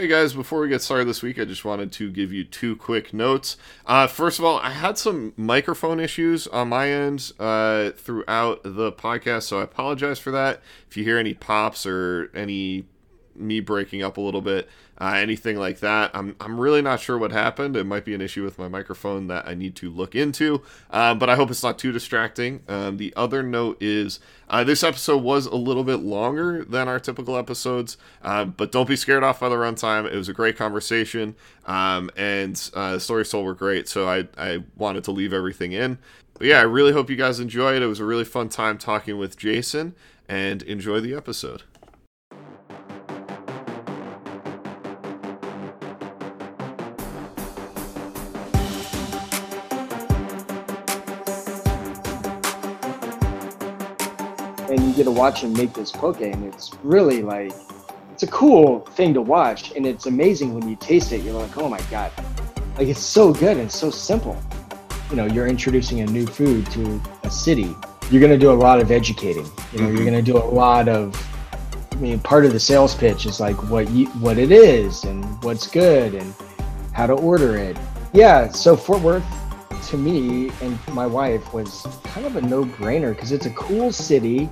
Hey guys, before we get started this week, I just wanted to give you two quick notes. Uh, first of all, I had some microphone issues on my end uh, throughout the podcast, so I apologize for that. If you hear any pops or any me breaking up a little bit, uh, anything like that. I'm, I'm really not sure what happened. It might be an issue with my microphone that I need to look into, um, but I hope it's not too distracting. Um, the other note is uh, this episode was a little bit longer than our typical episodes, uh, but don't be scared off by the runtime. It was a great conversation, um, and uh, the stories told were great, so I, I wanted to leave everything in. But yeah, I really hope you guys enjoyed. It was a really fun time talking with Jason, and enjoy the episode. Watch him make this poke, and it's really like it's a cool thing to watch, and it's amazing when you taste it. You're like, oh my god, like it's so good and so simple. You know, you're introducing a new food to a city. You're going to do a lot of educating. You know, mm-hmm. you're going to do a lot of. I mean, part of the sales pitch is like what you what it is and what's good and how to order it. Yeah, so Fort Worth to me and my wife was kind of a no-brainer because it's a cool city.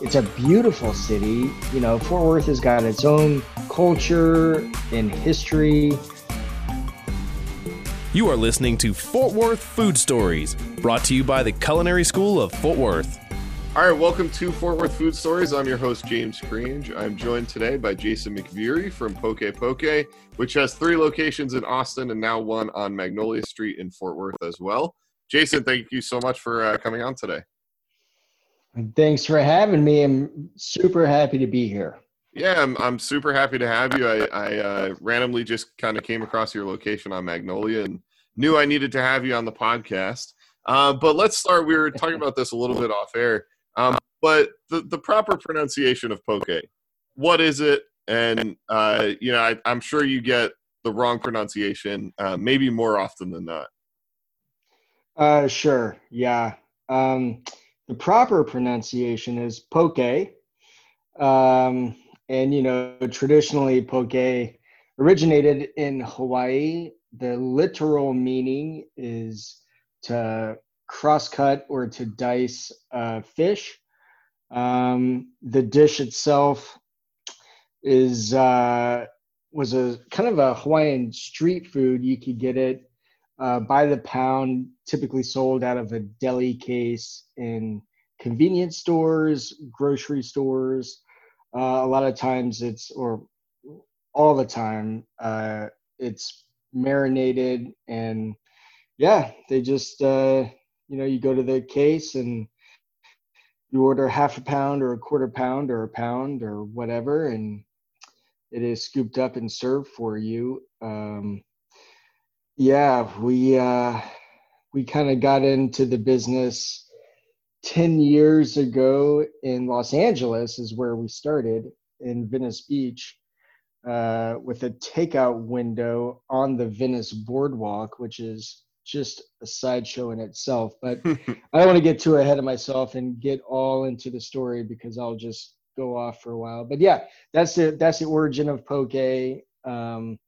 It's a beautiful city. You know fort worth has got its own culture and history. You are listening to fort worth food stories brought to you by the culinary school of fort worth all right, welcome to Fort Worth Food Stories. I'm your host, James Crange. I'm joined today by Jason McVeary from Poke Poke, which has three locations in Austin and now one on Magnolia Street in Fort Worth as well. Jason, thank you so much for uh, coming on today. Thanks for having me. I'm super happy to be here. Yeah, I'm, I'm super happy to have you. I, I uh, randomly just kind of came across your location on Magnolia and knew I needed to have you on the podcast. Uh, but let's start. We were talking about this a little bit off air. Um, but the, the proper pronunciation of poke, what is it? And, uh, you know, I, am sure you get the wrong pronunciation, uh, maybe more often than not. Uh, sure. Yeah. Um, the proper pronunciation is poke. Um, and, you know, traditionally, poke originated in Hawaii. The literal meaning is to cross cut or to dice uh, fish. Um, the dish itself is uh, was a kind of a Hawaiian street food. You could get it uh, by the pound, typically sold out of a deli case in convenience stores, grocery stores. Uh, a lot of times it's, or all the time, uh, it's marinated and yeah, they just uh, you know you go to the case and you order half a pound or a quarter pound or a pound or whatever and it is scooped up and served for you. Um, yeah we uh, we kind of got into the business 10 years ago in los angeles is where we started in venice beach uh, with a takeout window on the venice boardwalk which is just a sideshow in itself. But I don't want to get too ahead of myself and get all into the story because I'll just go off for a while. But yeah, that's the that's the origin of poke. Um,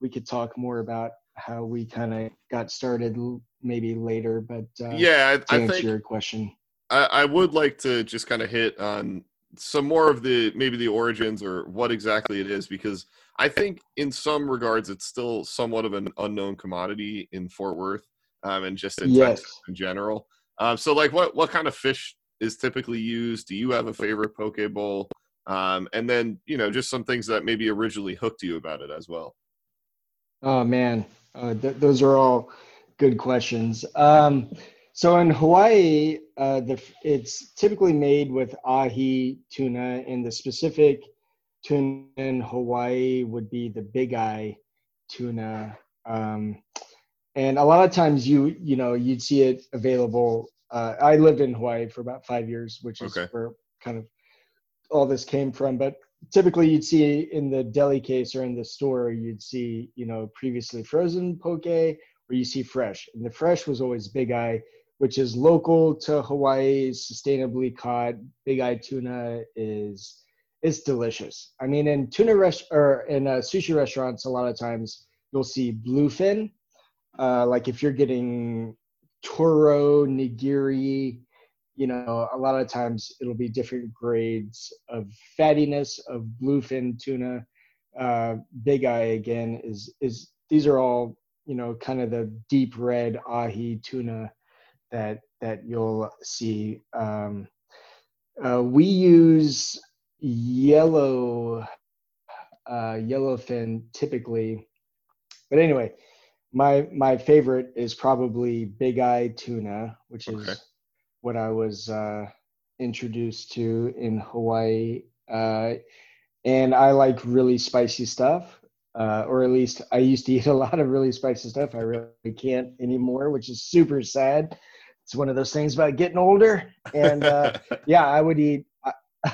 we could talk more about how we kind of got started maybe later. But uh, yeah, I, I answer think your question, I, I would like to just kind of hit on some more of the maybe the origins or what exactly it is because I think in some regards it's still somewhat of an unknown commodity in Fort Worth um, and just in yes. Texas in general. Um, so, like, what what kind of fish is typically used? Do you have a favorite poke bowl? Um, and then you know just some things that maybe originally hooked you about it as well. Oh man, uh, th- those are all good questions. So in Hawaii, uh, the, it's typically made with ahi tuna, and the specific tuna in Hawaii would be the big eye tuna. Um, and a lot of times you you know you'd see it available. Uh, I lived in Hawaii for about five years, which is okay. where kind of all this came from. But typically you'd see in the deli case or in the store, you'd see you know previously frozen poke, or you see fresh. And the fresh was always big eye, which is local to Hawaii, sustainably caught. Big eye tuna is it's delicious. I mean, in tuna rest or in uh, sushi restaurants, a lot of times you'll see bluefin. Uh, like if you're getting toro, nigiri, you know, a lot of times it'll be different grades of fattiness of bluefin tuna. Uh, big eye again is is these are all you know kind of the deep red ahi tuna that that you'll see. Um, uh, we use yellow uh, yellowfin typically, but anyway, my my favorite is probably big eye tuna, which is what I was uh, introduced to in Hawaii. Uh, and I like really spicy stuff, uh, or at least I used to eat a lot of really spicy stuff. I really can't anymore, which is super sad. It's one of those things about getting older. And uh, yeah, I would eat.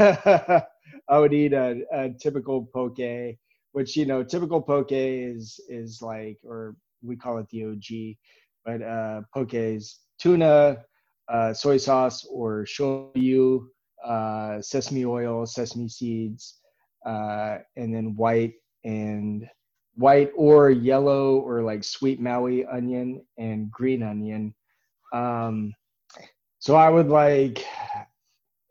I would eat a, a typical poke, which you know, typical poke is is like, or we call it the OG, but uh, poke is tuna, uh, soy sauce, or shoyu, uh, sesame oil, sesame seeds, uh, and then white and white or yellow or like sweet Maui onion and green onion. Um, so I would like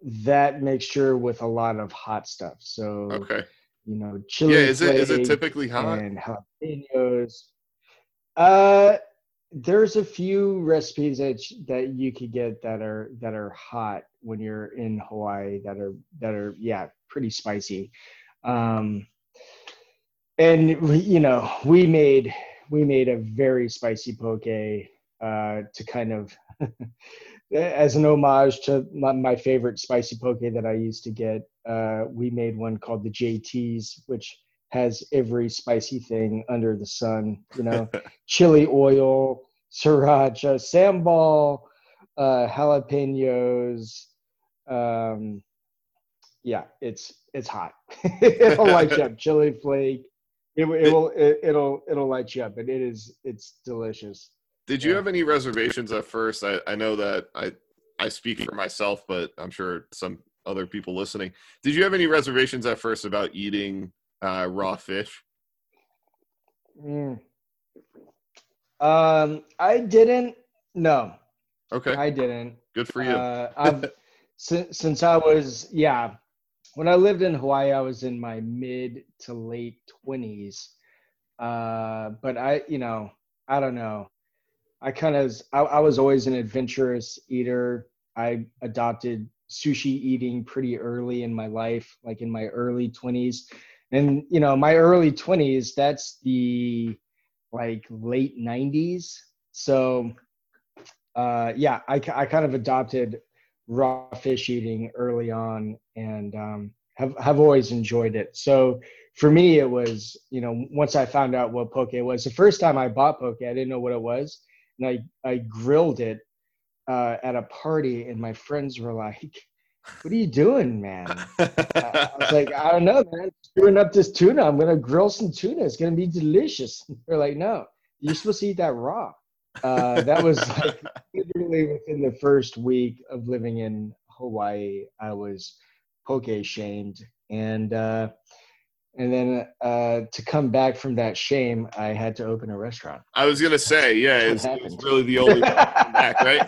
that mixture with a lot of hot stuff. So okay, you know, chili. Yeah, is it is it typically hot? And jalapenos. Uh, there's a few recipes that that you could get that are that are hot when you're in Hawaii that are that are yeah pretty spicy. Um, and you know we made we made a very spicy poke uh, to kind of as an homage to my, my, favorite spicy poke that I used to get. Uh, we made one called the JTs, which has every spicy thing under the sun. You know, chili oil, sriracha, sambal, uh, jalapenos. Um, yeah, it's it's hot. it'll light you up. Chili flake. It, it will it, it'll it'll light you up, and it is it's delicious. Did you yeah. have any reservations at first? I, I know that I I speak for myself, but I'm sure some other people listening. Did you have any reservations at first about eating uh, raw fish? Mm. Um, I didn't. No. Okay. I didn't. Good for you. Uh, I've, since, since I was yeah, when I lived in Hawaii, I was in my mid to late twenties. Uh, but I, you know, I don't know. I kind of I, I, was always an adventurous eater. I adopted sushi eating pretty early in my life, like in my early 20s. And you know, my early 20s, that's the like late 90s. So uh yeah, I I kind of adopted raw fish eating early on and um have have always enjoyed it. So for me it was, you know, once I found out what poke was, the first time I bought poke, I didn't know what it was and I I grilled it uh, at a party, and my friends were like, "What are you doing, man?" I was like, "I don't know, man. Screwing up this tuna. I'm gonna grill some tuna. It's gonna be delicious." They're like, "No, you're supposed to eat that raw." Uh, that was like literally within the first week of living in Hawaii. I was poke shamed, and uh, and then uh, to come back from that shame, I had to open a restaurant. I was gonna say, yeah, it's, it's really the only way back, right?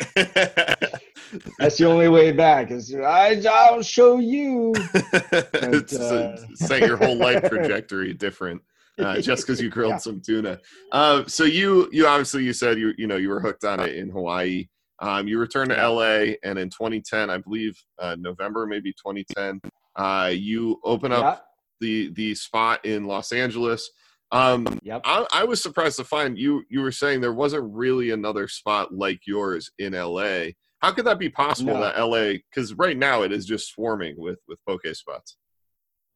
That's the only way back. Is I, I'll show you. But, uh, set your whole life trajectory different. Uh, just because you grilled yeah. some tuna. Uh, so you you obviously you said you you know you were hooked on it in Hawaii. Um, you returned to LA, and in 2010, I believe uh, November, maybe 2010, uh, you open up. The the spot in Los Angeles. Um, yep. I, I, was surprised to find you you were saying there wasn't really another spot like yours in LA. How could that be possible no. that LA? Because right now it is just swarming with with poke spots.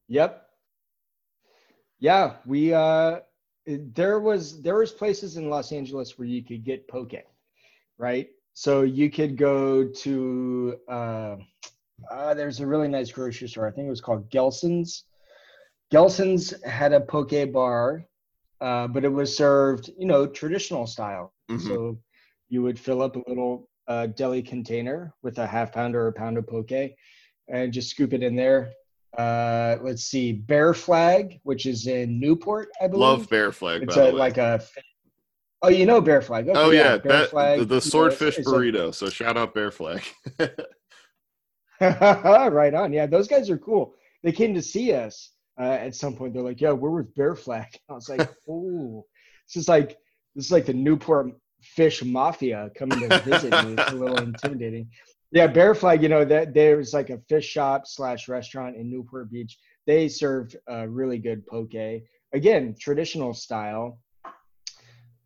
Yep. Yeah, we uh, there was there was places in Los Angeles where you could get poke, right? So you could go to uh, uh, there's a really nice grocery store. I think it was called Gelson's Gelson's had a poke bar, uh, but it was served, you know, traditional style. Mm-hmm. So you would fill up a little uh, deli container with a half pound or a pound of poke and just scoop it in there. uh, let's see, Bear Flag, which is in Newport, I believe. Love Bear Flag. It's by a, the way. like a. Oh, you know Bear Flag. Okay, oh yeah, Bear that, Flag. the, the you know, swordfish a- burrito. so shout out Bear Flag. right on. Yeah, those guys are cool. They came to see us uh, at some point. They're like, "Yeah, we're with Bear Flag." I was like, "Oh, it's just like this is like the Newport Fish Mafia coming to visit me. It's a little intimidating." Yeah, Bear Flag. You know that there's like a fish shop slash restaurant in Newport Beach. They served uh, really good poke. Again, traditional style.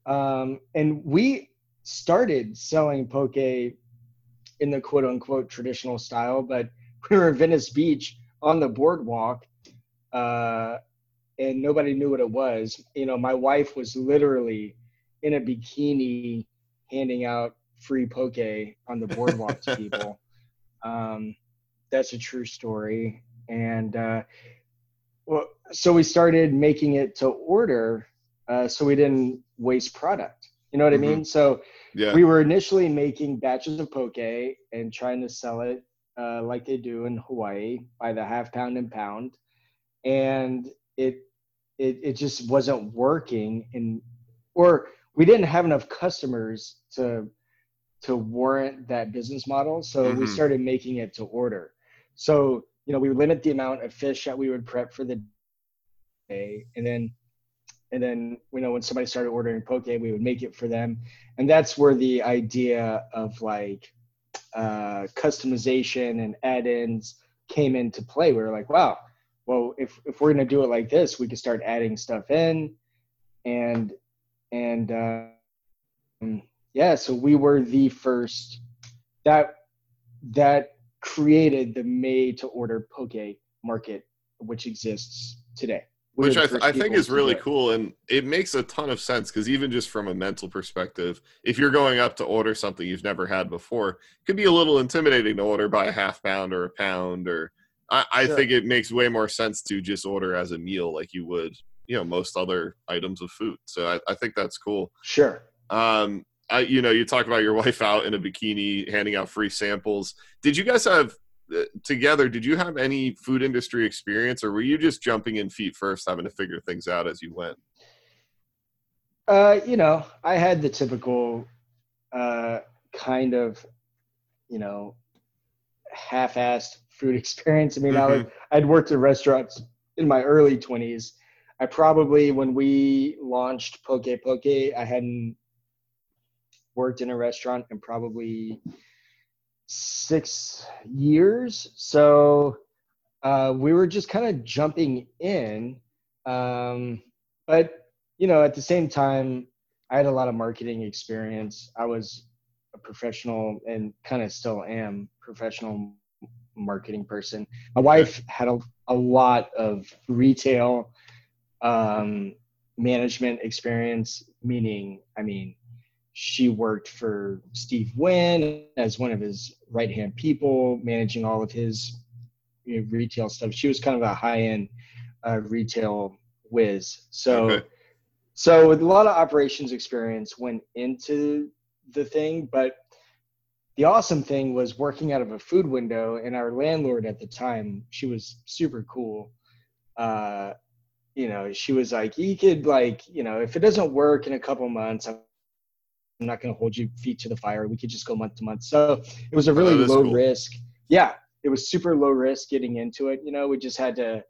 Um, and we started selling poke in the quote unquote traditional style, but we were in Venice Beach on the boardwalk, uh, and nobody knew what it was. You know, my wife was literally in a bikini handing out free poke on the boardwalk to people. Um, that's a true story. And uh, well, so we started making it to order uh, so we didn't waste product. You know what Mhm. I mean? So yeah. we were initially making batches of poke and trying to sell it uh, like they do in Hawaii by the half pound and pound, and it it it just wasn't working, and or we didn't have enough customers to to warrant that business model, so we Mhm. started making it to order. So you know we would limit the amount of fish that we would prep for the day, and then and then you know when somebody started ordering poke we would make it for them and that's where the idea of like uh, customization and add-ins came into play we were like wow well if, if we're going to do it like this we could start adding stuff in and and uh, yeah so we were the first that that created the made to order poke market which exists today We were which I, th- I think is really it. cool and it makes a ton of sense because even just from a mental perspective if you're going up to order something you've never had before it could be a little intimidating to order by a half pound or a pound or i, I think it makes way more sense to just order as a meal like you would you know most other items of food. So i, I think that's cool. Sure. Um I, you know you talk about your wife out in a bikini handing out free samples. Did you guys have uh, together did you have any food industry experience or were you just jumping in feet first having to figure things out as you went? Uh, you know, I had the typical uh, kind of, you know, half-assed food experience. I mean, I was, I'd worked in restaurants in my early 20s. I probably, when we launched Poke Poke, I hadn't worked in a restaurant in probably six years. So uh, we were just kind of jumping in. Um, but you know, at the same time, I had a lot of marketing experience. I was a professional and kind of still am professional marketing person. My wife had a, a lot of retail um, management experience, meaning, I mean, she worked for Steve Wynn as one of his right hand people, managing all of his you know, retail stuff. She was kind of a high end uh, retail whiz. So, Okay. so with a lot of operations experience went into the thing, but the awesome thing was working out of a food window and our landlord at the time, she was super cool. Uh, you know, she was like, you could like, you know, if it doesn't work in a couple months, I'm not going to hold you feet to the fire. We could just go month to month. So it was a really Oh, low cool. risk. Yeah, it was super low risk getting into it. You know, we just had to,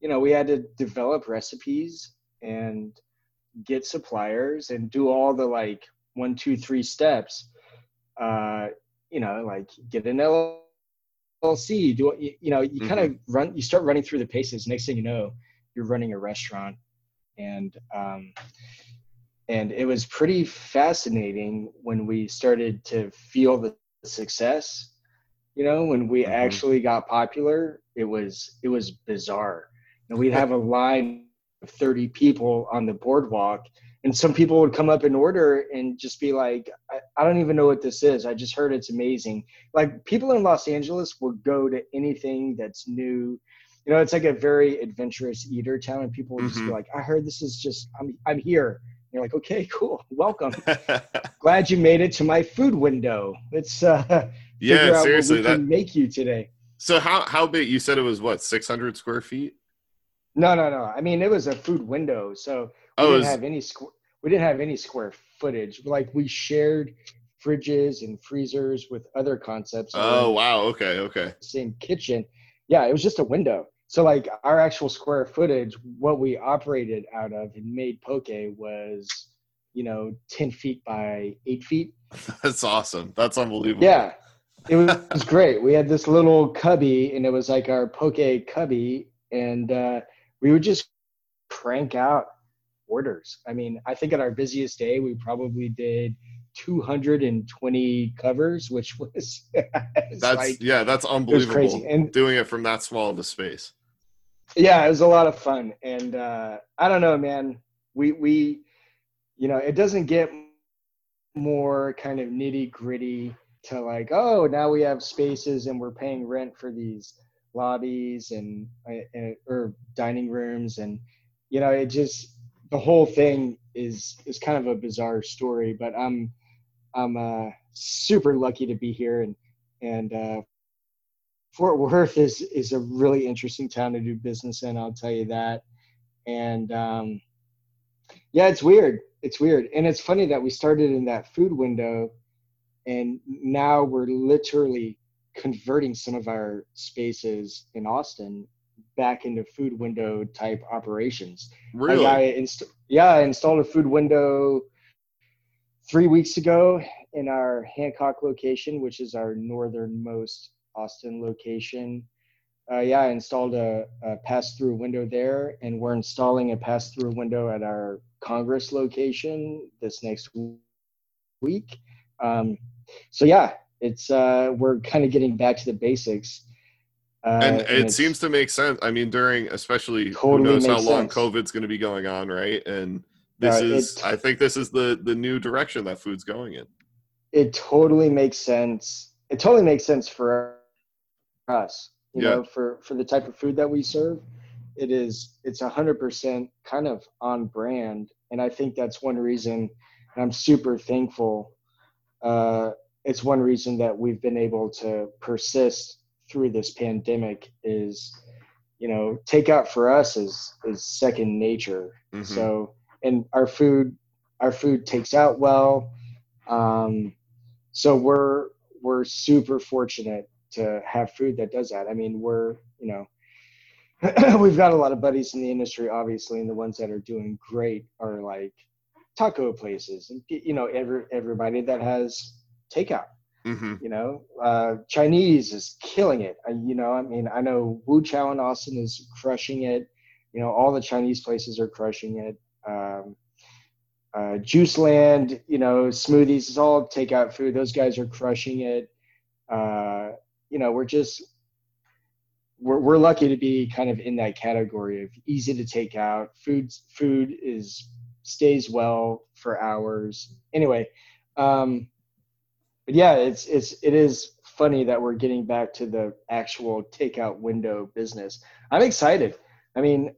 you know, we had to develop recipes and get suppliers and do all the like one, two, three steps. Uh, you know, like get an LLC, do you, you know, you kind of run, you start running through the paces. Next thing you know, you're running a restaurant, and um, and it was pretty fascinating when we started to feel the success. You know, when we Mhm. actually got popular, it was it was bizarre. And we'd have a line of 30 people on the boardwalk, and some people would come up in order and just be like, I, I don't even know what this is. I just heard it's amazing. Like people in Los Angeles will go to anything that's new. You know, it's like a very adventurous eater town, and people will just be Mhm. like, I heard this is just, I'm, I'm here. And you're like, okay, cool, welcome. Glad you made it to my food window. Let's uh, figure yeah, out seriously, what we that can make you today. So how how big? You said it was what 600 square feet. No, no, no. I mean, it was a food window, so we Oh, didn't is- have any squ- we didn't have any square footage. Like we shared fridges and freezers with other concepts. Oh wow. Okay. Okay. Same kitchen. Yeah, it was just a window. So like our actual square footage, what we operated out of and made poke was, you know, ten feet by eight feet. That's awesome. That's unbelievable. Yeah, it was, it was great. We had this little cubby, and it was like our poke cubby, and uh, we would just crank out orders. I mean, I think at our busiest day, we probably did 220 covers, which was That's like yeah. That's unbelievable. crazy. And Doing it from that small of a space. yeah, it was a lot of fun. And uh, I don't know, man. We we, you know, it doesn't get more kind of nitty gritty to like, oh, now we have spaces and we're paying rent for these lobbies and, and or dining rooms, and you know, it just the whole thing is is kind of a bizarre story. But I'm I'm uh, super lucky to be here and and uh, Fort Worth is is a really interesting town to do business in. I'll tell you that. And um, yeah, it's weird. It's weird, and it's funny that we started in that food window, and now we're literally converting some of our spaces in Austin back into food window type operations. Like, Really? I inst- yeah, I installed a food window three weeks ago in our Hancock location, which is our northernmost Austin location. Uh, yeah, I installed a, a pass through window there, and we're installing a pass through window at our Congress location this next week. Um, so yeah, it's uh, we're kind of getting back to the basics. Uh, and it it's- seems to make sense. I mean, during especially Totally who knows how long sense. COVID's going to be going on, right? And this Yeah, is, it- I think, this is the the new direction that food's going in. it totally makes sense. It totally makes sense for us, you Yeah. know, for for the type of food that we serve. It is it's a hundred percent kind of on brand, and I think that's one reason. And I'm super thankful. Uh, it's one reason that we've been able to persist through this pandemic. Is you know, takeout for us is is second nature. Mhm. So, and our food, our food takes out well. Um, so we're we're super fortunate to have food that does that. I mean, we're you know, we've got a lot of buddies in the industry, obviously, and the ones that are doing great are like taco places and you know every everybody that has takeout hmm you know? Uh chinese is killing it. I, you know i mean i know wu chow in austin is crushing it. You know all the chinese places are crushing it. Um uh juice land you know smoothies is all takeout food. Those guys are crushing it. Uh you know we're just we're, we're lucky to be kind of in that category of easy to take out. Food food is stays well for hours. Anyway um but yeah, it's it's it is funny that we're getting back to the actual takeout window business. I'm excited. I mean,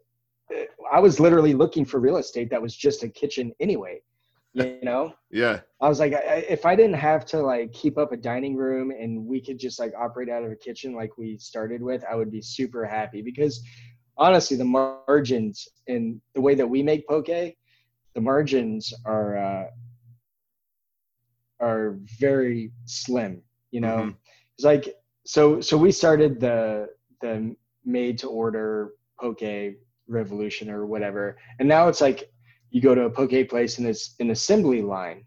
eh, I was literally looking for real estate that was just a kitchen anyway. You know, Yeah. I was like, I, I- if I didn't have to like keep up a dining room and we could just like operate out of a kitchen like we started with, I would be super happy because honestly, the margins and the way that we make poke, the margins are uh, are very slim. You know, Mhm. it's like so. So we started the the made to order poke revolution or whatever, and now it's like you go to a poke place and it's an assembly line,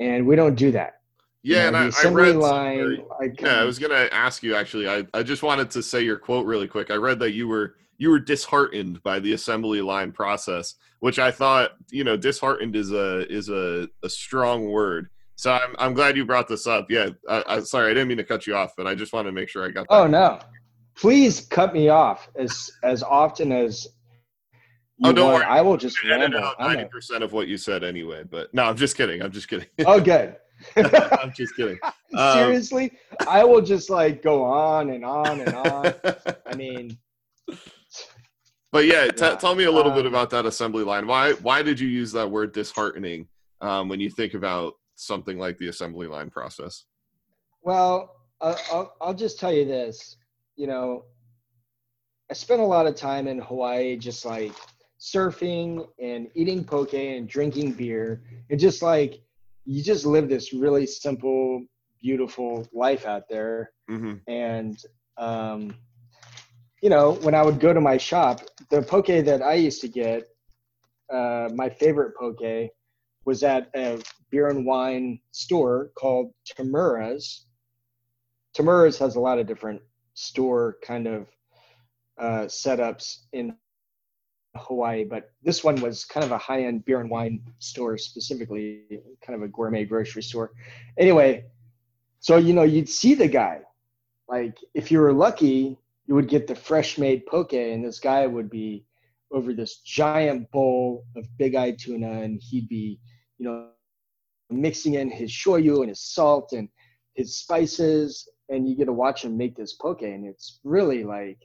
and we don't do that. You Yeah, know, and I, I assembly read. line. like, Yeah, I was gonna ask you actually. I, I just wanted to say your quote really quick. I read that you were you were disheartened by the assembly line process, which I thought you know disheartened is a is a, a strong word. So I'm I'm glad you brought this up. Yeah, I, I sorry I didn't mean to cut you off, but I just wanted to make sure I got that. Oh no! Please cut me off as as often as. You Oh, don't want. worry. I will just Edit ramble. Ninety percent of what you said anyway. But no, I'm just kidding. I'm just kidding. oh, good. I'm just kidding. Um, Seriously, I will just like go on and on and on. I mean, But yeah, t- Yeah, tell me a little bit um, about that assembly line. Why why did you use that word disheartening um, when you think about something like the assembly line process? well, I'll, I'll just tell you this. You know, I spent a lot of time in Hawaii just like surfing and eating poke and drinking beer and just like you just live this really simple beautiful life out there Mm-hmm. and um, you know when i would go to my shop the poke that i used to get uh, my favorite poke was at a beer and wine store called tamura's tamura's has a lot of different store kind of uh, setups in Hawaii, but this one was kind of a high end beer and wine store, specifically, kind of a gourmet grocery store. Anyway, so you know, you'd see the guy. Like, if you were lucky, you would get the fresh made poke, and this guy would be over this giant bowl of big eye tuna, and he'd be, you know, mixing in his shoyu and his salt and his spices, and you get to watch him make this poke, and it's really like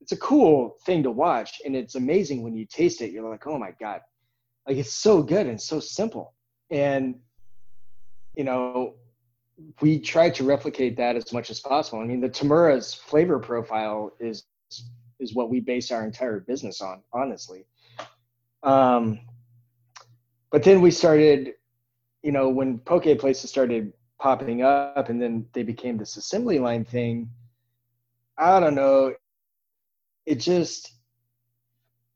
it's a cool thing to watch and it's amazing when you taste it you're like oh my god. Like it's so good and so simple. And you know we try to replicate that as much as possible. I mean the tamura's flavor profile is is what we base our entire business on honestly. Um but then we started you know when poke places started popping up and then they became this assembly line thing i don't know. It just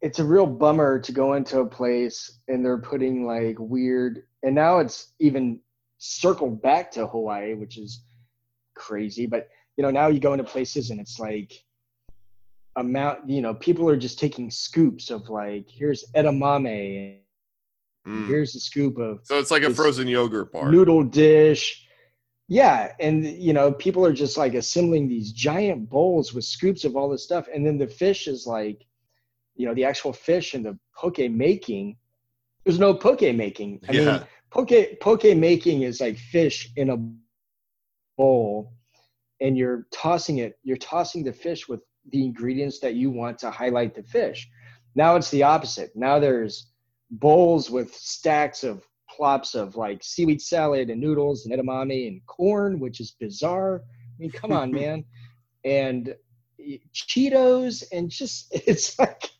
it's a real bummer to go into a place and they're putting like weird and now it's even circled back to hawaii which is crazy but you know now you go into places and it's like amount you know people are just taking scoops of like here's edamame Mm. here's a scoop of So it's like a frozen yogurt bar. noodle dish. Yeah, and you know, people are just like assembling these giant bowls with scoops of all this stuff, and then the fish is like, you know, the actual fish and the poke making. There's no poke making. I Yeah. mean, poke poke making is like fish in a bowl, and you're tossing it. You're tossing the fish with the ingredients that you want to highlight the fish. Now it's the opposite. Now there's bowls with stacks of plops of like seaweed salad and noodles and edamame and corn, which is bizarre. I mean, come on, man. And Cheetos and just it's like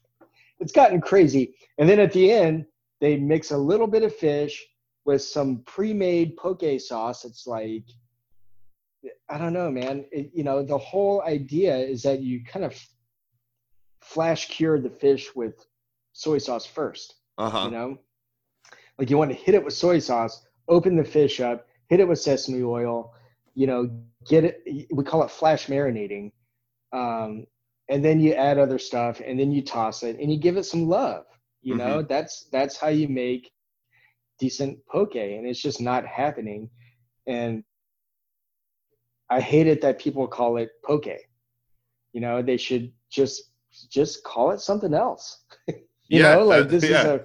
it's gotten crazy. And then at the end, they mix a little bit of fish with some pre-made poke sauce. It's like I don't know, man. It, you know, the whole idea is that you kind of flash cure the fish with soy sauce first Uh huh. you know like you want to hit it with soy sauce open the fish up hit it with sesame oil you know get it we call it flash marinating um, and then you add other stuff and then you toss it and you give it some love you know that's that's how you make decent poke and it's just not happening. And i hate it that people call it poke. You know they should just just call it something else. You Yeah, know like that- this yeah. is a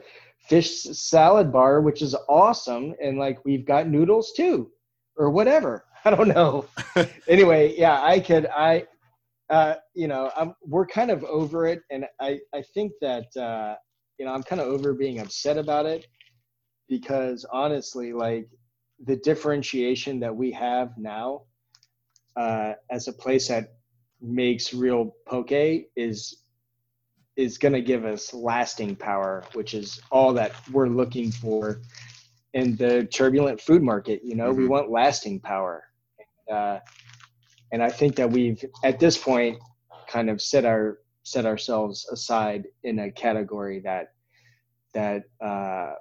fish salad bar which is awesome and like we've got noodles too or whatever. I don't know. Anyway yeah i could i uh you know i'm we're kind of over it and i i think that uh you know i'm kind of over being upset about it because honestly like the differentiation that we have now uh as a place that makes real poke is is going to give us lasting power, which is all that we're looking for in the turbulent food market. You know, we Mhm. want lasting power. Uh, and I think that we've, at this point, kind of set our set ourselves aside in a category that that uh,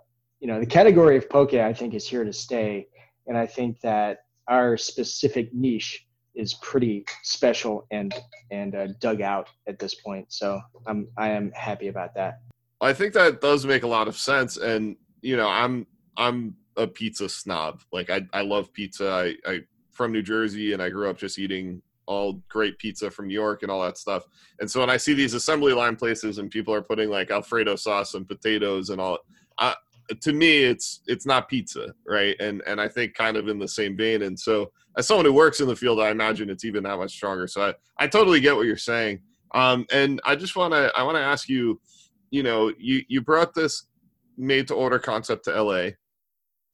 you know the category of poke I think is here to stay, and I think that our specific niche is pretty special and and uh, dug out at this point. So I'm I am happy about that. I think that does make a lot of sense, and you know, I'm I'm a pizza snob. Like I I love pizza. I I from New Jersey, and I grew up just eating all great pizza from New York and all that stuff. And so when I see these assembly line places and people are putting like Alfredo sauce and potatoes and all, I, to me it's it's not pizza, right? And and I think kind of in the same vein. And so as someone who works in the field, I imagine it's even that much stronger. So I I totally get what you're saying. Um, and I just want to I want to ask you, you know, you you brought this made to order concept to LA.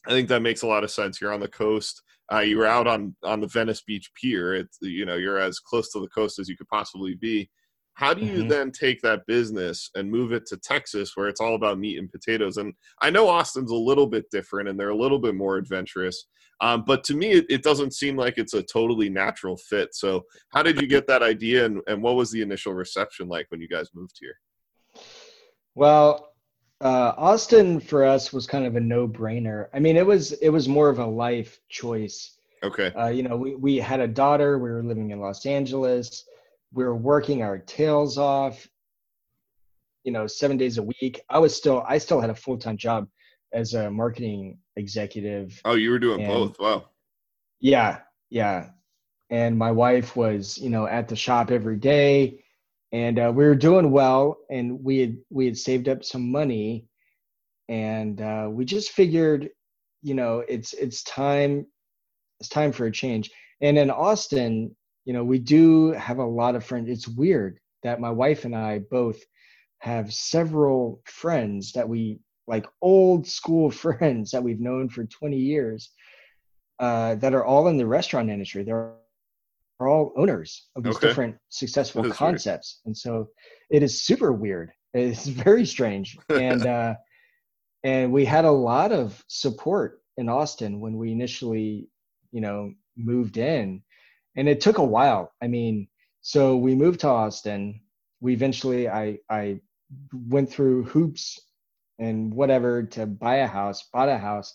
I think that makes a lot of sense. You're on the coast. Uh, you were out on on the Venice Beach Pier. It's you know you're as close to the coast as you could possibly be. How do you Mhm. then take that business and move it to Texas, where it's all about meat and potatoes? And I know Austin's a little bit different, and they're a little bit more adventurous. Um, but to me, it, it doesn't seem like it's a totally natural fit. So, how did you get that idea, and, and what was the initial reception like when you guys moved here? Well, uh, Austin for us was kind of a no-brainer. I mean, it was it was more of a life choice. Okay, Uh, you know, we, we had a daughter. We were living in Los Angeles. We were working our tails off. You know, seven days a week. I was still I still had a full-time job as a marketing executive. oh, you were doing And- both. Wow. Yeah, yeah. And my wife was, you know, at the shop every day, and uh, we were doing well. And we had we had saved up some money, and uh, we just figured, you know, it's it's time, it's time for a change. And in Austin, you know, we do have a lot of friends. It's weird that my wife and I both have several friends that we like old school friends that we've known for 20 years uh, that are all in the restaurant industry. They're, all owners of these Okay. different successful That's weird. concepts, and so it is super weird. It's very strange, and uh, and we had a lot of support in Austin when we initially, you know, moved in, and it took a while. I mean, so we moved to Austin. We eventually, I I went through hoops and whatever to buy a house, bought a house.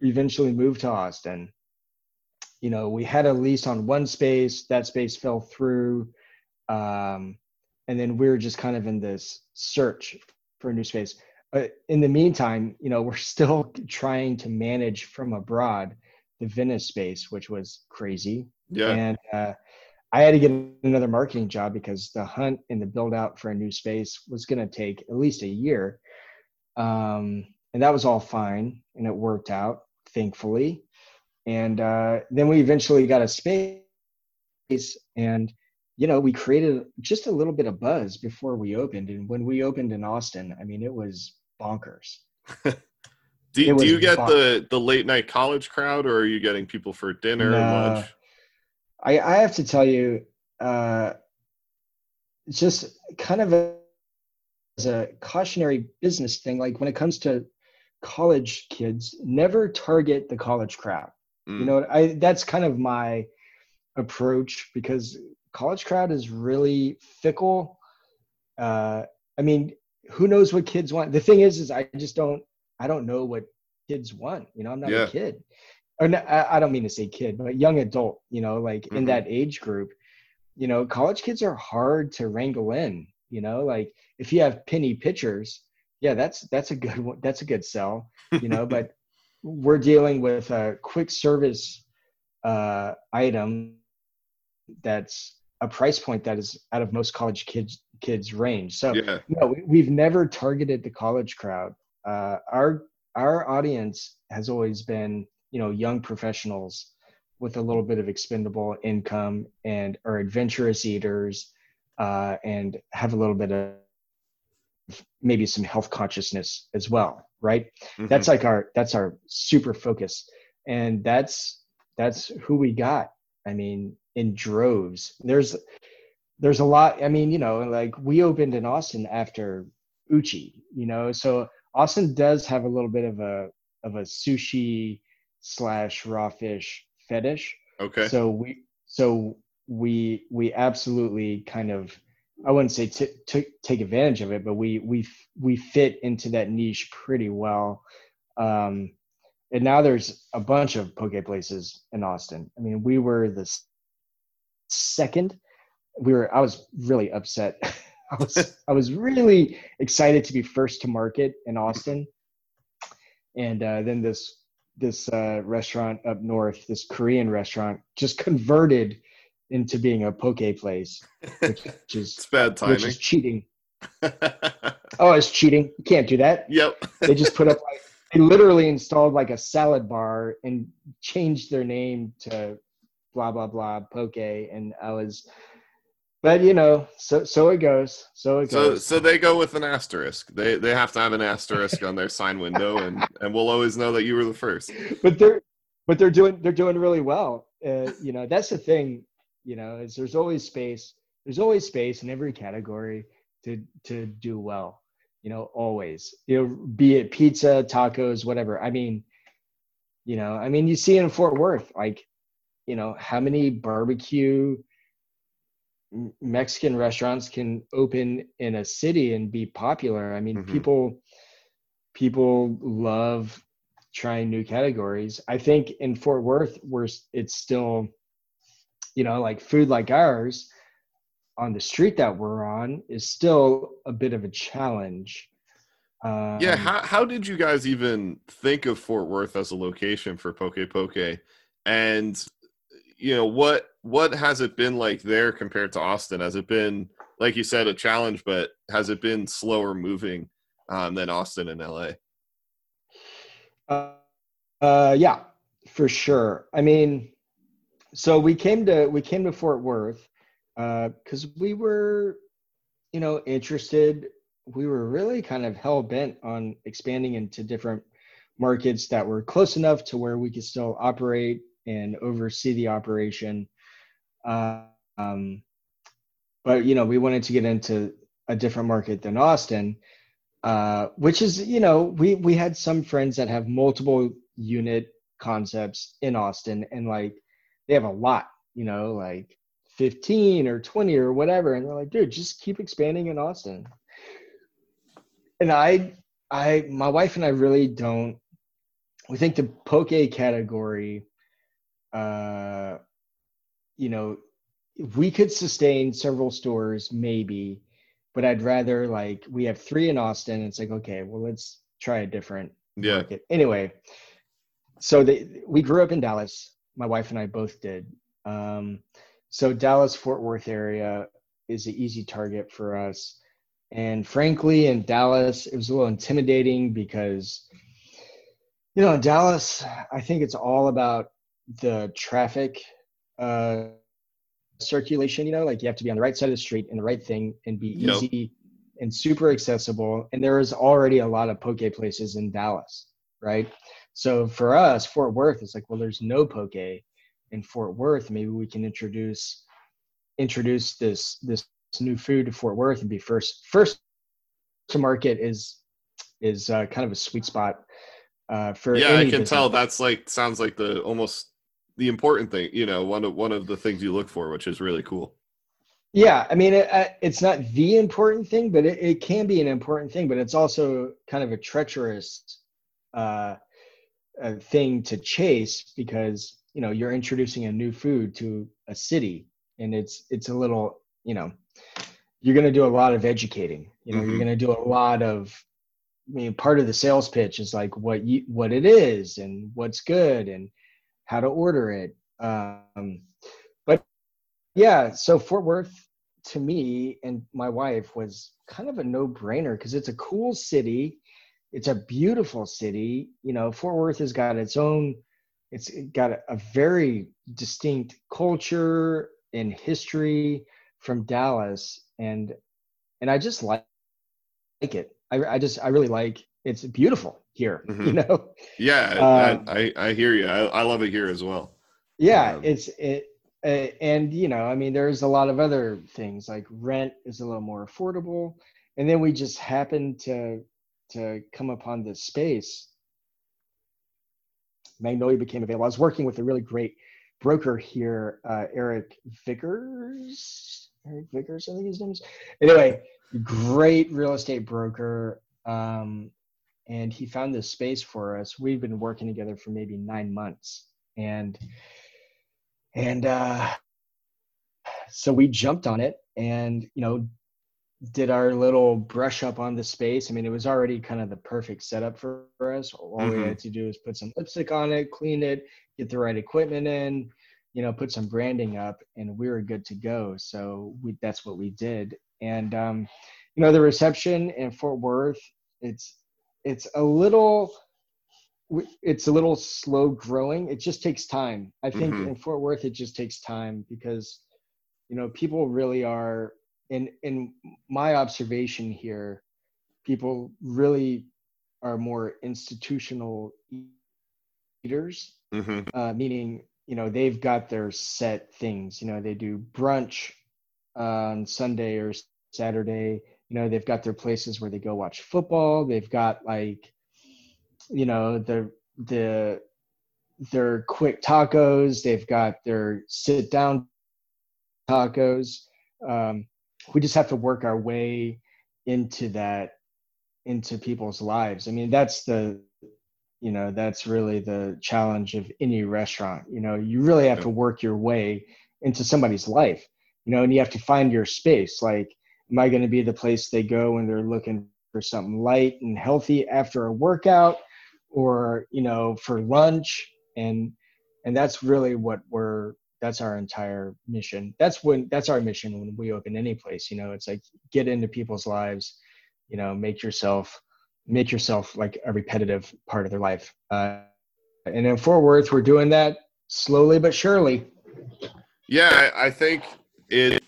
We eventually moved to Austin. You know, we had a lease on one space. That space fell through, um, and then we were just kind of in this search for a new space. But in the meantime, you know, we're still trying to manage from abroad the Venice space, which was crazy. Yeah. And uh, I had to get another marketing job because the hunt and the build out for a new space was going to take at least a year. Um, and that was all fine and it worked out, thankfully. And uh, then we eventually got a space and you know we created just a little bit of buzz before we opened and when we opened in austin i mean it was bonkers Do, It do you get fun. the the late night college crowd, or are you getting people for dinner, No. lunch? I, I have to tell you, uh, just kind of a, as a cautionary business thing. Like when it comes to college kids, never target the college crowd. You Mm. know, I that's kind of my approach because college crowd is really fickle. Uh, I mean, who knows what kids want? The thing is, is I just don't. I don't know what kids want. You know, I'm not Yeah. a kid. Or no, I, I don't mean to say kid, but young adult. You know, like in Mhm. that age group. You know, college kids are hard to wrangle in. You know, like if you have penny pitchers, yeah, that's that's a good one. That's a good sell. You know, but we're dealing with a quick service uh, item that's a price point that is out of most college kids kids range. So yeah. no, we, we've never targeted the college crowd. Uh, our our audience has always been you know young professionals with a little bit of expendable income and are adventurous eaters uh, and have a little bit of maybe some health consciousness as well right? Mhm. that's like our that's our super focus. And that's that's who we got i mean in droves. There's there's a lot i mean you know like we opened in austin after uchi you know? So austin does have a little bit of a of a sushi slash raw fish fetish okay. so we so we we absolutely kind of I wouldn't say t- t- take advantage of it, but we we we fit into that niche pretty well. Um, and now there's a bunch of poke places in Austin. I mean, we were the second. We were. I was really upset. I was I was really excited to be first to market in Austin, and uh, then this this uh, restaurant up north, this Korean restaurant, just converted into being a poke place, which, which is it's bad which timing. is cheating. Oh, it's cheating. You can't do that. yep. They just put up like they literally installed like a salad bar and changed their name to blah blah blah poke. And I was, but you know, so so it goes. So it So goes. so they go with an asterisk. They they have to have an asterisk on their sign window, and and we'll always know that you were the first. but there but they're doing they're doing really well. Uh, you know, that's the thing. You know, is there's always space. There's always space in every category to to do well. You know, always. You know, be it pizza, tacos, whatever. I mean, you know, I mean, you see in Fort Worth, like, you know, how many barbecue Mexican restaurants can open in a city and be popular. I mean, mm-hmm. people people love trying new categories. I think in Fort Worth, where it's still, you know, like food like ours on the street that we're on is still a bit of a challenge. Um, yeah, how how did you guys even think of Fort Worth as a location for Poke Poke? And you know, what what has it been like there compared to Austin? Has it been like you said a challenge, but has it been slower moving um, than Austin and LA? Uh, uh, yeah, for sure. I mean, so we came to we came to Fort Worth because uh, we were, you know, interested. We were really kind of hell bent on expanding into different markets that were close enough to where we could still operate and oversee the operation. Um, but you know, we wanted to get into a different market than Austin, uh, which is you know we we had some friends that have multiple unit concepts in Austin, and like they have a lot, you know, like 15 or 20 or whatever, and they're like, dude, just keep expanding in Austin. And I, I, my wife and I really don't. We think the poke category, uh, you know, we could sustain several stores maybe, but I'd rather like we have three in Austin. It's like okay, well let's try a different yeah. market. Anyway, so they, we grew up in Dallas. My wife and I both did. Um, so Dallas Fort Worth area is an easy target for us. And frankly, in Dallas, it was a little intimidating because, you know, in Dallas, I think it's all about the traffic uh, circulation. You know, like you have to be on the right side of the street and the right thing and be yep. easy and super accessible. And there is already a lot of poke places in Dallas, right? So for us, Fort Worth, is like, well, there's no poke in Fort Worth. Maybe we can introduce introduce this this new food to Fort Worth and be first first to market is is uh, kind of a sweet spot uh, for. Yeah, I can business. tell. That's like sounds like the almost the important thing. You know, one of one of the things you look for, which is really cool. Yeah, I mean, it, uh, it's not the important thing, but it, it, can be an important thing. But it's also kind of a treacherous uh, a thing to chase because you know you're introducing a new food to a city and it's it's a little you know you're going to do a lot of educating you know mm-hmm. you're going to do a lot of I mean, part of the sales pitch is like what you what it is and what's good and how to order it. Um, but yeah, so Fort Worth to me and my wife was kind of a no brainer because it's a cool city it's a beautiful city. You know, Fort Worth has got its own, it's got a, a very distinct culture and history from Dallas, and and I just like like it. I I just I really like it's beautiful here. Mm-hmm. You know. Yeah, um, I, I hear you. I, I love it here as well. Yeah, um, it's it. Uh, and you know, I mean, there's a lot of other things like rent is a little more affordable, and then we just happened to to come upon this space, Magnolia became available. I was working with a really great broker here, uh, Eric Vickers. Eric Vickers, I think his name is. Anyway, great real estate broker. Um, and he found this space for us. We've been working together for maybe nine months. And and uh, so we jumped on it and you know did our little brush up on the space. I mean, it was already kind of the perfect setup for, for us. All mm-hmm. we had to do is put some lipstick on it, clean it, get the right equipment in, you know, put some branding up, and we were good to go. So we, that's what we did. And um, you know, the reception in Fort Worth, it's it's a little it's a little slow growing. It just takes time. I think mm-hmm. in Fort Worth, it just takes time because you know people really are in in my observation here, people really are more institutional eaters, hmm uh, meaning you know they've got their set things. You know they do brunch on Sunday or Saturday. You know they've got their places where they go watch football. They've got like you know the the their quick tacos. They've got their sit down tacos. Um, we just have to work our way into that into people's lives. I mean, that's the you know that's really the challenge of any restaurant. You know, you really have to work your way into somebody's life. You know, and you have to find your space. Like, am I going to be the place they go when they're looking for something light and healthy after a workout, or you know, for lunch? And and that's really what we're that's our entire mission that's when that's our mission when we open any place you know it's like get into people's lives you know make yourself make yourself like a repetitive part of their life uh, and in fort worth we're doing that slowly but surely Yeah, I, I think it.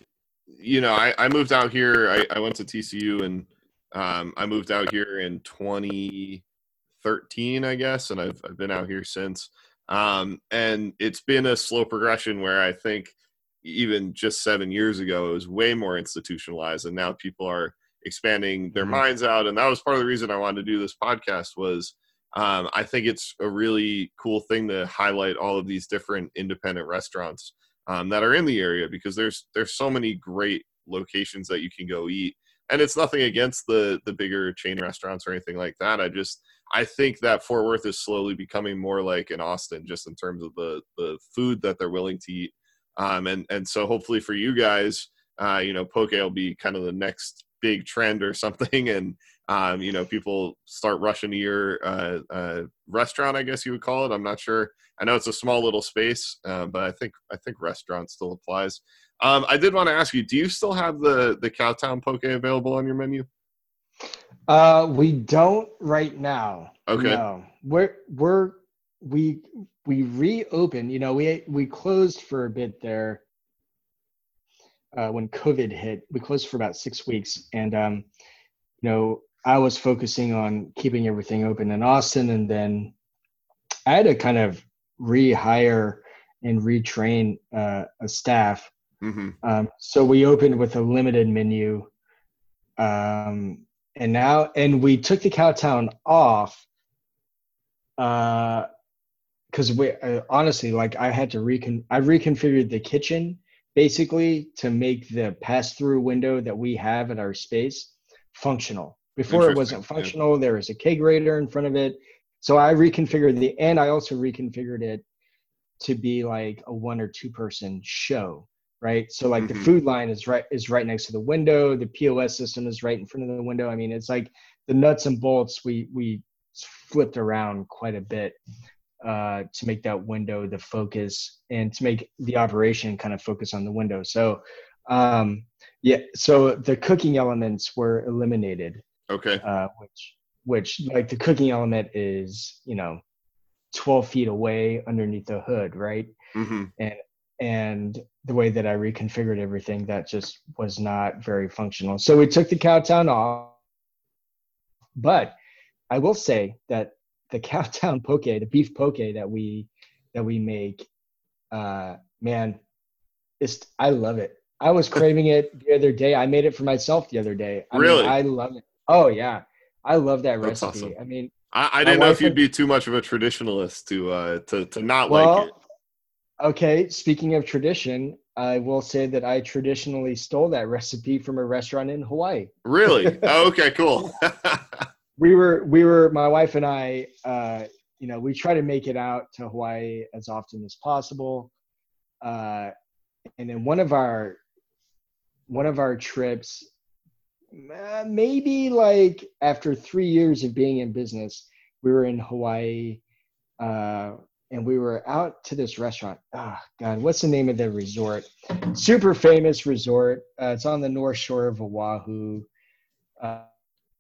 You know, I, I moved out here. I, I went to TCU and um, I moved out here in 2013, I guess, and I've I've been out here since. Um, and it's been a slow progression where I think even just seven years ago it was way more institutionalized, and now people are expanding their Mhm. minds out. And that was part of the reason I wanted to do this podcast was um, I think it's a really cool thing to highlight all of these different independent restaurants um, that are in the area because there's there's so many great locations that you can go eat. And it's nothing against the the bigger chain restaurants or anything like that. I just i think that fort worth is slowly becoming more like in austin just in terms of the the food that they're willing to eat. Um, and and so hopefully for you guys uh, you know poke will be kind of the next big trend or something. And um, you know people start rushing to your uh, uh, restaurant i guess you would call it i'm not sure I know it's a small little space, uh, but I think I think restaurant still applies. Um, I did want to ask you: Do you still have the the Cowtown poke available on your menu? uh we don't right now Okay. no we're we're we we reopened you know we we closed for a bit there uh, when COVID hit. We closed for about six weeks, and um, you know, I was focusing on keeping everything open in Austin, and then I had to kind of rehire and retrain uh, a staff. hmm Um, so we opened with a limited menu, um, and now and we took the Cowtown off because we uh, honestly like I had to recon I reconfigured the kitchen basically to make the pass through window that we have at our space functional. Before it wasn't yeah. functional, there was a kegerator in front of it. So I reconfigured the and I also reconfigured it to be like a one or two person show, right? So like Mhm. the food line is right is right next to the window, the POS system is right in front of the window. I mean, it's like the nuts and bolts we we flipped around quite a bit uh, to make that window the focus and to make the operation kind of focus on the window. So, um, yeah, so the cooking elements were eliminated, Okay. uh, which, which like the cooking element is, you know, 12 feet away underneath the hood, right? hmm And the way that I reconfigured everything, that just was not very functional. So we took the Cowtown off, but I will say that the Cowtown poke, the beef poke that we that we make, uh, man, it's I love it. I was craving it the other day. I made it for myself the other day. I mean, Really? I love it. Oh yeah, I love that That's recipe. awesome. I mean, I, I didn't know if you'd and- be too much of a traditionalist to uh, to to not well, like it. okay. Speaking of tradition, I will say that I traditionally stole that recipe from a restaurant in Hawaii. Really? oh, okay. Cool. we were we were my wife and I uh you know we try to make it out to Hawaii as often as possible uh and then one of our one of our trips uh, maybe like after 3 years of being in business we were in Hawaii uh and we were out to this restaurant ah god what's the name of the resort super famous resort uh, it's on the north shore of Oahu uh,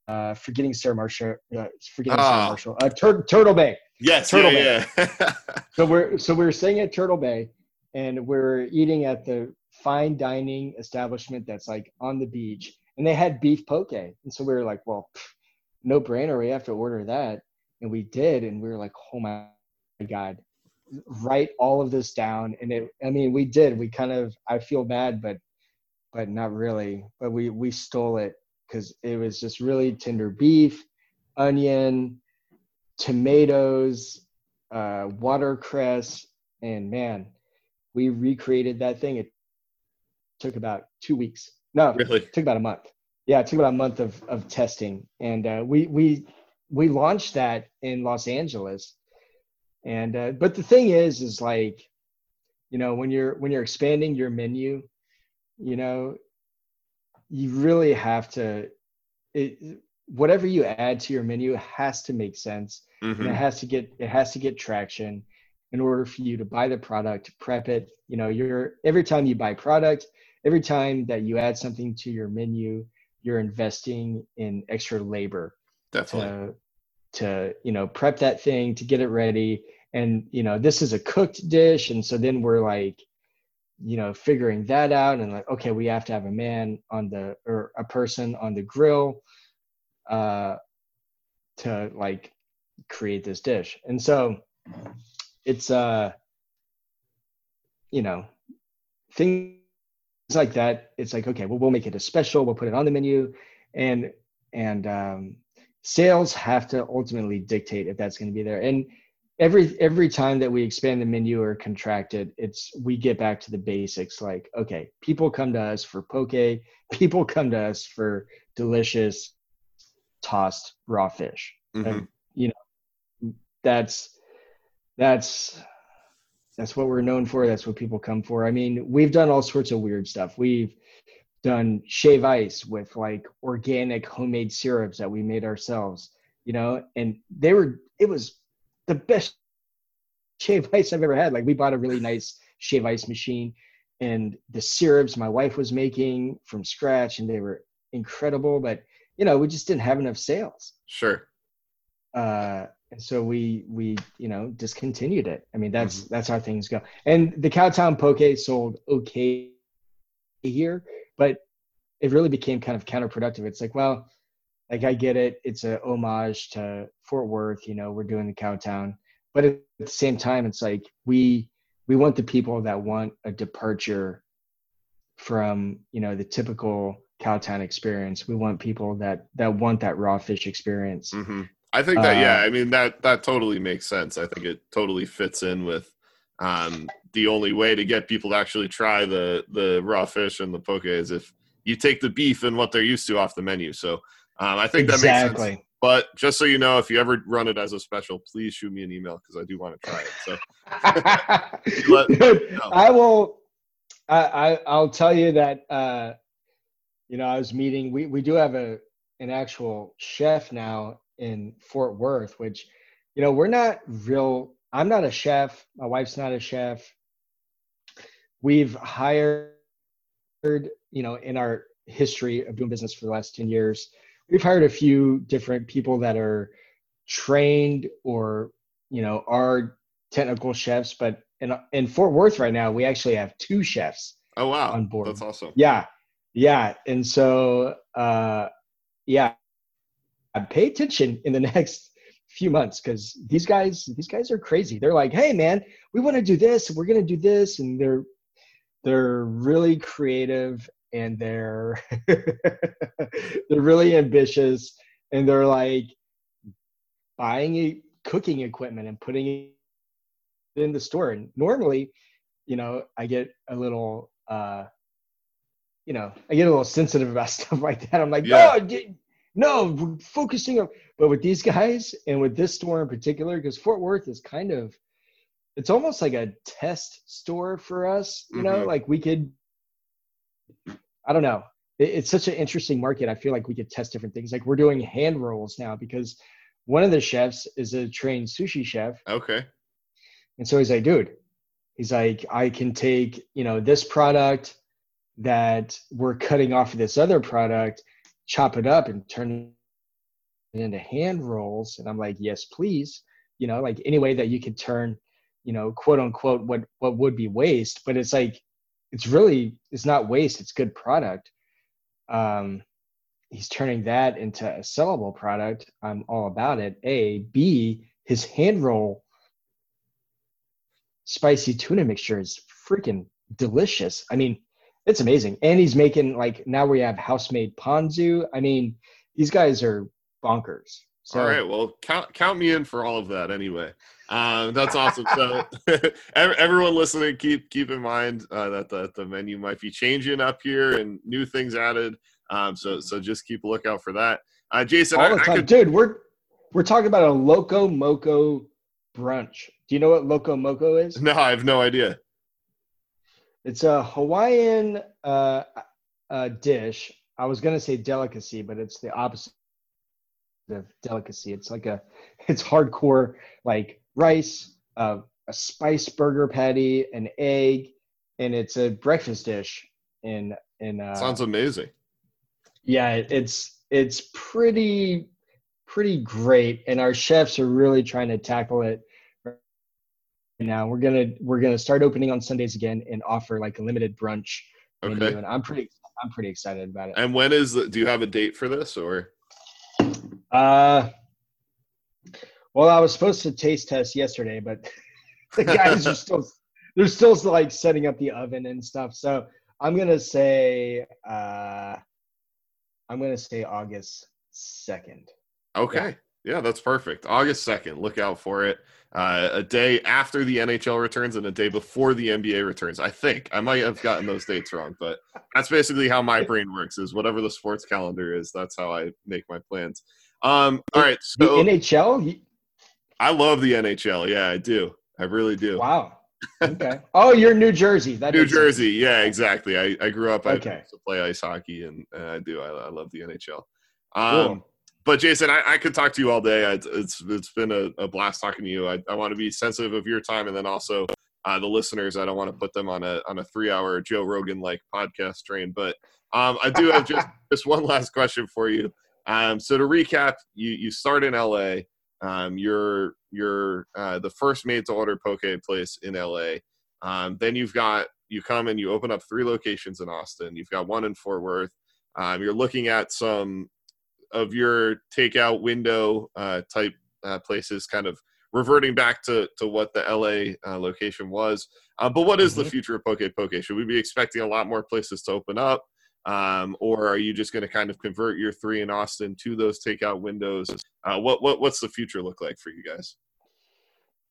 uh, forgetting Sarah Marshall, uh, forgetting Ah. Sarah Marshall, uh, Tur- Turtle Bay. yes. Turtle yeah. Yeah. So we're so we're staying at Turtle Bay, and we're eating at the fine dining establishment that's like on the beach, and they had beef poke, and so we were like, well, pff, no brainer, we have to order that, and we did, and we were like, oh my god write all of this down. And it i mean we did. We kind of i feel bad but but not really. But we we stole it because it was just really tender beef onion tomatoes uh watercress. And man we recreated that thing. It took about two weeks no Really? it took about a month. Yeah it took about a month of of testing. And uh we we we launched that in los angeles. And uh, but the thing is is like you know when you're when you're expanding your menu you know you really have to it, whatever you add to your menu has to make sense. And it has to get it has to get traction in order for you to buy the product prep it. You know you're every time you buy product every time that you add something to your menu you're investing in extra labor Definitely. to to you know prep that thing to get it ready. And you know this is a cooked dish. And so then we're like you know figuring that out and like okay we have to have a man on the or a person on the grill uh to like create this dish. And so it's uh you know things like that. It's like okay well we'll make it a special. We'll put it on the menu. And and um sales have to ultimately dictate if that's going to be there. And every every time that we expand the menu or contract it it's we get back to the basics like okay people come to us for poke. People come to us for delicious tossed raw fish. Mhm. and you know that's that's that's what we're known for. That's what people come for. I mean we've done all sorts of weird stuff. We've done shave ice with like organic homemade syrups that we made ourselves you know? And they were it was the best shave ice i've ever had. Like we bought a really nice shave ice machine and the syrups my wife was making from scratch and they were incredible but you know we just didn't have enough sales. Sure. uh and so we we you know discontinued it. I mean that's that's how things go. And the cowtown poke sold okay here but it really became kind of counterproductive. It's like well like i get it. It's a homage to fort worth you know we're doing the cowtown but at the same time it's like we we want the people that want a departure from you know the typical cowtown experience. We want people that that want that raw fish experience. Hmm I think that yeah, Uh, I mean that that totally makes sense. I think it totally fits in with um, the only way to get people to actually try the the raw fish and the poke is if you take the beef and what they're used to off the menu. So um, I think that makes sense. But just so you know, if you ever run it as a special, please shoot me an email because I do want to try it. So Let- Dude, no. I will. I, I I'll tell you that. Uh, you know, I was meeting. We we do have a an actual chef now in Fort Worth, which, you know, we're not real. I'm not a chef. My wife's not a chef. We've hired, you know, in our history of doing business for the last 10 years, we've hired a few different people that are trained or, you know, are technical chefs. But in, in Fort Worth right now, we actually have two chefs oh wow, on board. that's awesome. Yeah. Yeah. And so, uh, yeah, pay attention in the next few months because these guys, these guys are crazy. They're like, Hey man, we want to do this and we're going to do this. And they're, they're really creative and they're, they're really ambitious and they're like buying a cooking equipment and putting it in the store. And normally, you know, I get a little, uh, you know, I get a little sensitive about stuff like that. I'm like, Yeah. no, no, we're focusing on. But with these guys and with this store in particular, because Fort Worth is kind of, it's almost like a test store for us. You know, Mhm. like we could, I don't know. It, it's such an interesting market. I feel like we could test different things. Like we're doing hand rolls now because one of the chefs is a trained sushi chef. Okay. And so he's like, dude, he's like, I can take, you know, this product that we're cutting off of this other product, chop it up and turn it into hand rolls. And I'm like, yes, please. You know, like any way that you could turn, you know, quote unquote, what what would be waste, but it's like, it's really, it's not waste. It's good product. Um, he's turning that into a sellable product. I'm all about it. A, B, his hand roll spicy tuna mixture is freaking delicious. I mean, it's amazing. And he's making like now we have house made ponzu. I mean, these guys are bonkers. So, all right, well, count count me in for all of that anyway. Um, that's awesome. so, everyone listening, keep keep in mind uh, that the, the menu might be changing up here and new things added. Um, so so just keep a lookout for that. Uh, Jason, all the time, could... dude. We're we're talking about a loco moco brunch. Do you know what loco moco is? No, I have no idea. It's a Hawaiian uh, uh, dish. I was gonna say delicacy, but it's the opposite of delicacy. It's like a, it's hardcore like rice, uh, a spice burger patty, an egg, and it's a breakfast dish. In in uh, sounds amazing. Yeah, it's it's pretty pretty great, and our chefs are really trying to tackle it now. We're gonna we're gonna start opening on Sundays again and offer like a limited brunch okay. menu, and I'm pretty I'm pretty excited about it. And when is the, do you have a date for this or? Uh, well, I was supposed to taste test yesterday, but the guys are still they're still like setting up the oven and stuff. So I'm gonna say uh, I'm gonna say August second. Okay. Yeah. Yeah, that's perfect. August second. Look out for it uh, a day after the NHL returns and a day before the NBA returns. I think I might have gotten those dates wrong, but that's basically how my brain works. Is whatever the sports calendar is, that's how I make my plans. Um, all right, so the NHL. I love the NHL. Yeah, I do. I really do. Wow. Okay. oh, you're New Jersey. That New Jersey. Sense. Yeah, exactly. I, I grew up. I okay. used to play ice hockey, and, and I do. I, I, love the NHL. Um, cool but Jason, I, I, could talk to you all day. I, it's it's been a, a, blast talking to you. I, I want to be sensitive of your time, and then also uh, the listeners. I don't want to put them on a on a three hour Joe Rogan like podcast train. But um, I do have just just one last question for you. Um, so to recap, you you start in LA. Um, you're you're uh, the first made to order poke place in LA. Um, then you've got you come and you open up three locations in Austin. You've got one in Fort Worth. Um, you're looking at some of your takeout window uh, type uh, places, kind of reverting back to to what the LA uh, location was. Uh, but what is mm-hmm. the future of Poke Poke? Should we be expecting a lot more places to open up? Um, or are you just going to kind of convert your three in Austin to those takeout windows? Uh, what what what's the future look like for you guys?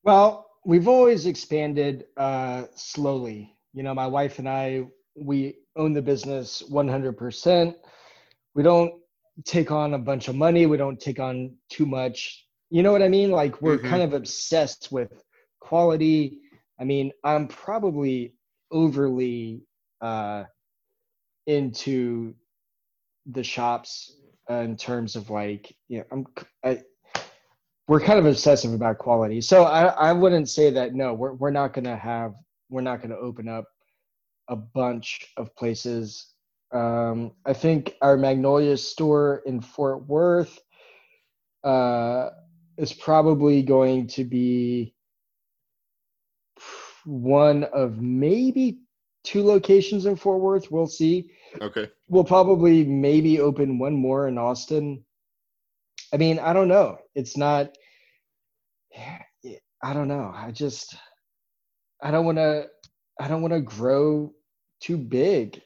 Well, we've always expanded uh, slowly. You know, my wife and I we own the business 100%. We don't take on a bunch of money. We don't take on too much. You know what I mean? Like we're mm-hmm. kind of obsessed with quality. I mean, I'm probably overly uh, into the shops uh, in terms of like, you know, I'm, I, we're kind of obsessive about quality. So I, I wouldn't say that, no, we're, we're not going to have, we're not going to open up a bunch of places um, I think our Magnolia store in Fort Worth uh, is probably going to be one of maybe two locations in Fort Worth. We'll see. Okay. We'll probably maybe open one more in Austin. I mean, I don't know. It's not. I don't know. I just. I don't want to. I don't want to grow too big.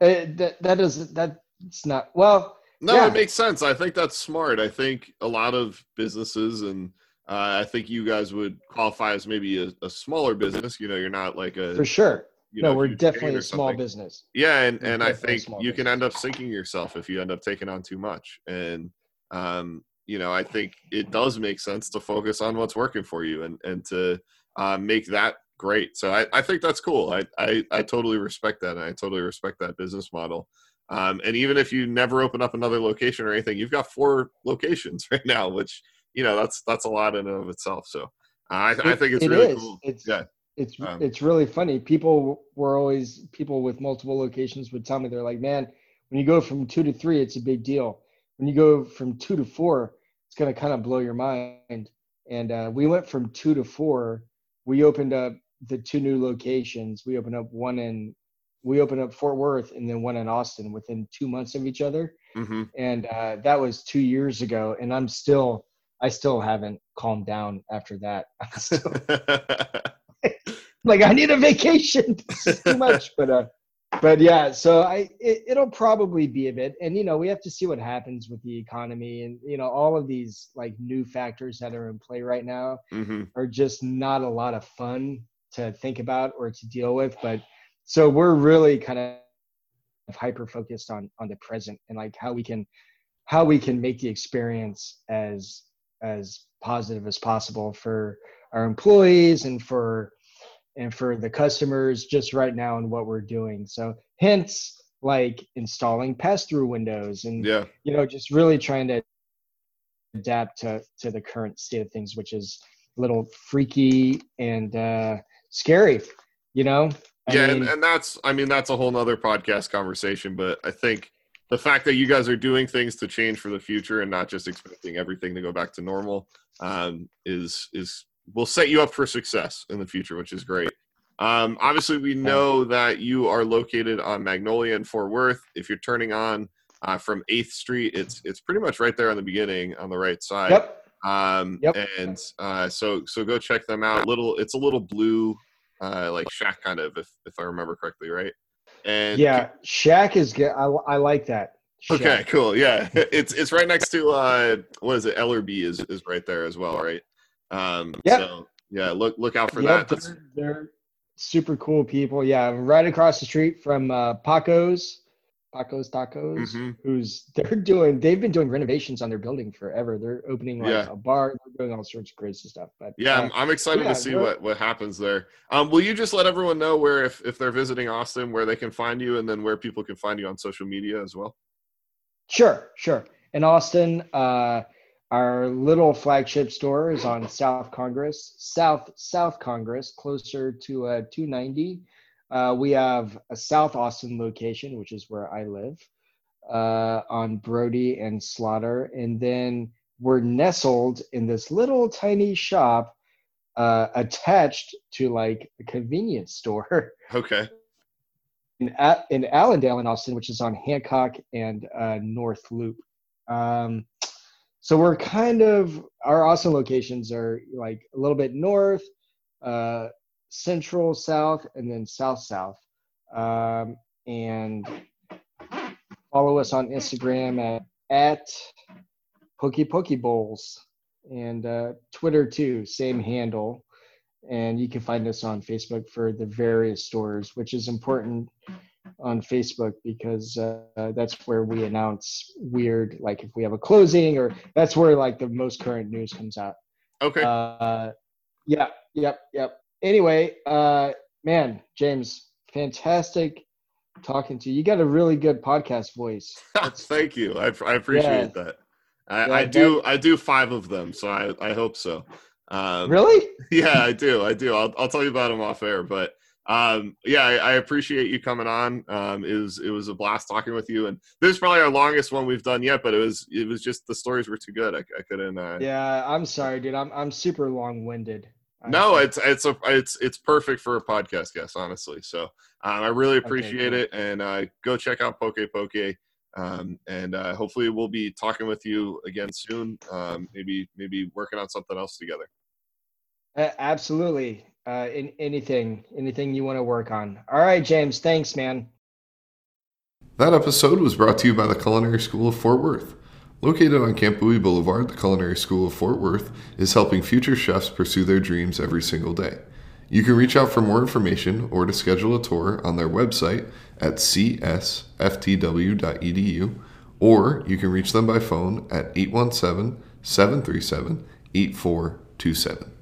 Uh, that that is that's not well. No, yeah. it makes sense. I think that's smart. I think a lot of businesses and uh, I think you guys would qualify as maybe a, a, smaller business. You know, you're not like a for sure. You no, know, we're definitely a small business. Yeah, and, and I think you business. can end up sinking yourself if you end up taking on too much. And um, you know, I think it does make sense to focus on what's working for you and and to uh, make that great. So I, I think that's cool. I, I, I totally respect that. And I totally respect that business model. Um, and even if you never open up another location or anything, you've got four locations right now, which, you know, that's, that's a lot in and of itself. So uh, I, I think it's it really is. cool. It's, yeah. It's, um, it's really funny. People were always, people with multiple locations would tell me, they're like, man, when you go from two to three, it's a big deal. When you go from two to four, it's going to kind of blow your mind. And uh, we went from two to four. We opened up the two new locations. We opened up one in we opened up Fort Worth and then one in Austin within two months of each other, mm-hmm. and uh, that was two years ago. And I'm still I still haven't calmed down after that. like I need a vacation. This is too much, but uh, but yeah. So I it, it'll probably be a bit, and you know we have to see what happens with the economy, and you know all of these like new factors that are in play right now hmm are just not a lot of fun to think about or to deal with. But so we're really kind of hyper focused on on the present and like how we can how we can make the experience as as positive as possible for our employees and for and for the customers just right now and what we're doing so hence like installing pass through windows and Yeah. you know just really trying to adapt to to the current state of things which is a little freaky and uh scary you know I yeah, mean, and, and that's I mean that's a whole nother podcast conversation, but I think the fact that you guys are doing things to change for the future and not just expecting everything to go back to normal um, is is will set you up for success in the future, which is great. Um, obviously, we know that you are located on Magnolia and Fort Worth. If you're turning on uh, from Eighth Street, it's it's pretty much right there on the beginning on the right side. yep Um, Yep. And uh, so so go check them out. Little, it's a little blue, uh, like shack kind of, if if I remember correctly, right? And yeah Shack is good I, I like that Okay, cool. Yeah, it's it's right next to uh, what is it? Ellerbe is is right there as well, right? Um, Yep. So yeah, look look out for Yep, that. They're, they're super cool people. Yeah, right across the street from uh, Paco's, Paco's Tacos, Mhm. who's they're doing. They've been doing renovations on their building forever. They're opening like Yeah. a bar. They're doing all sorts of crazy stuff. But yeah, uh, I'm, I'm excited yeah, to see what what happens there. Um, will you just let everyone know where if if they're visiting Austin, where they can find you, and then where people can find you on social media as well? Sure, sure. In Austin, uh, our little flagship store is on South Congress, South South Congress, closer to uh, 290. Uh, we have a South Austin location, which is where I live, uh, on Brodie and Slaughter, and then we're nestled in this little tiny shop uh, attached to like a convenience store Okay. in, A- in Allandale in Austin, which is on Hancock and uh, North Loop. Um, so we're kind of our Austin locations are like a little bit north, uh, central, south, and then south south. Um, and follow us on Instagram at at Poke Poke Bowls and uh, Twitter too, same handle. And you can find us on Facebook for the various stores, which is important on Facebook because uh, that's where we announce weird, like if we have a closing, or that's where like the most current news comes out. Okay. Uh, yeah, yep, yep. Anyway, uh, man, James, fantastic talking to you. You got a really good podcast voice. Thank you. I, I appreciate that. I, Yeah, I do. I do five of them, so I I hope so. Um, really? yeah, I do. I do. I'll, I'll tell you about them off air. But um, yeah, I, I appreciate you coming on. Um, it was it was a blast talking with you, and this is probably our longest one we've done yet. But it was it was just the stories were too good. I, I couldn't. Uh, Yeah, I'm sorry, dude. I'm I'm super long winded. No, it's it's a it's it's perfect for a podcast guest, honestly. So um, I really appreciate cool. it, and uh, go check out Poke Poke. Um, and uh, hopefully we'll be talking with you again soon. Um, maybe maybe working on something else together. absolutely. Uh, in anything, anything you want to work on. All right, James. Thanks, man. That episode was brought to you by the Culinary School of Fort Worth. Located on Camp Bowie Boulevard, the Culinary School of Fort Worth is helping future chefs pursue their dreams every single day. You can reach out for more information or to schedule a tour on their website at csftw.edu, or you can reach them by phone at 817 737 8427.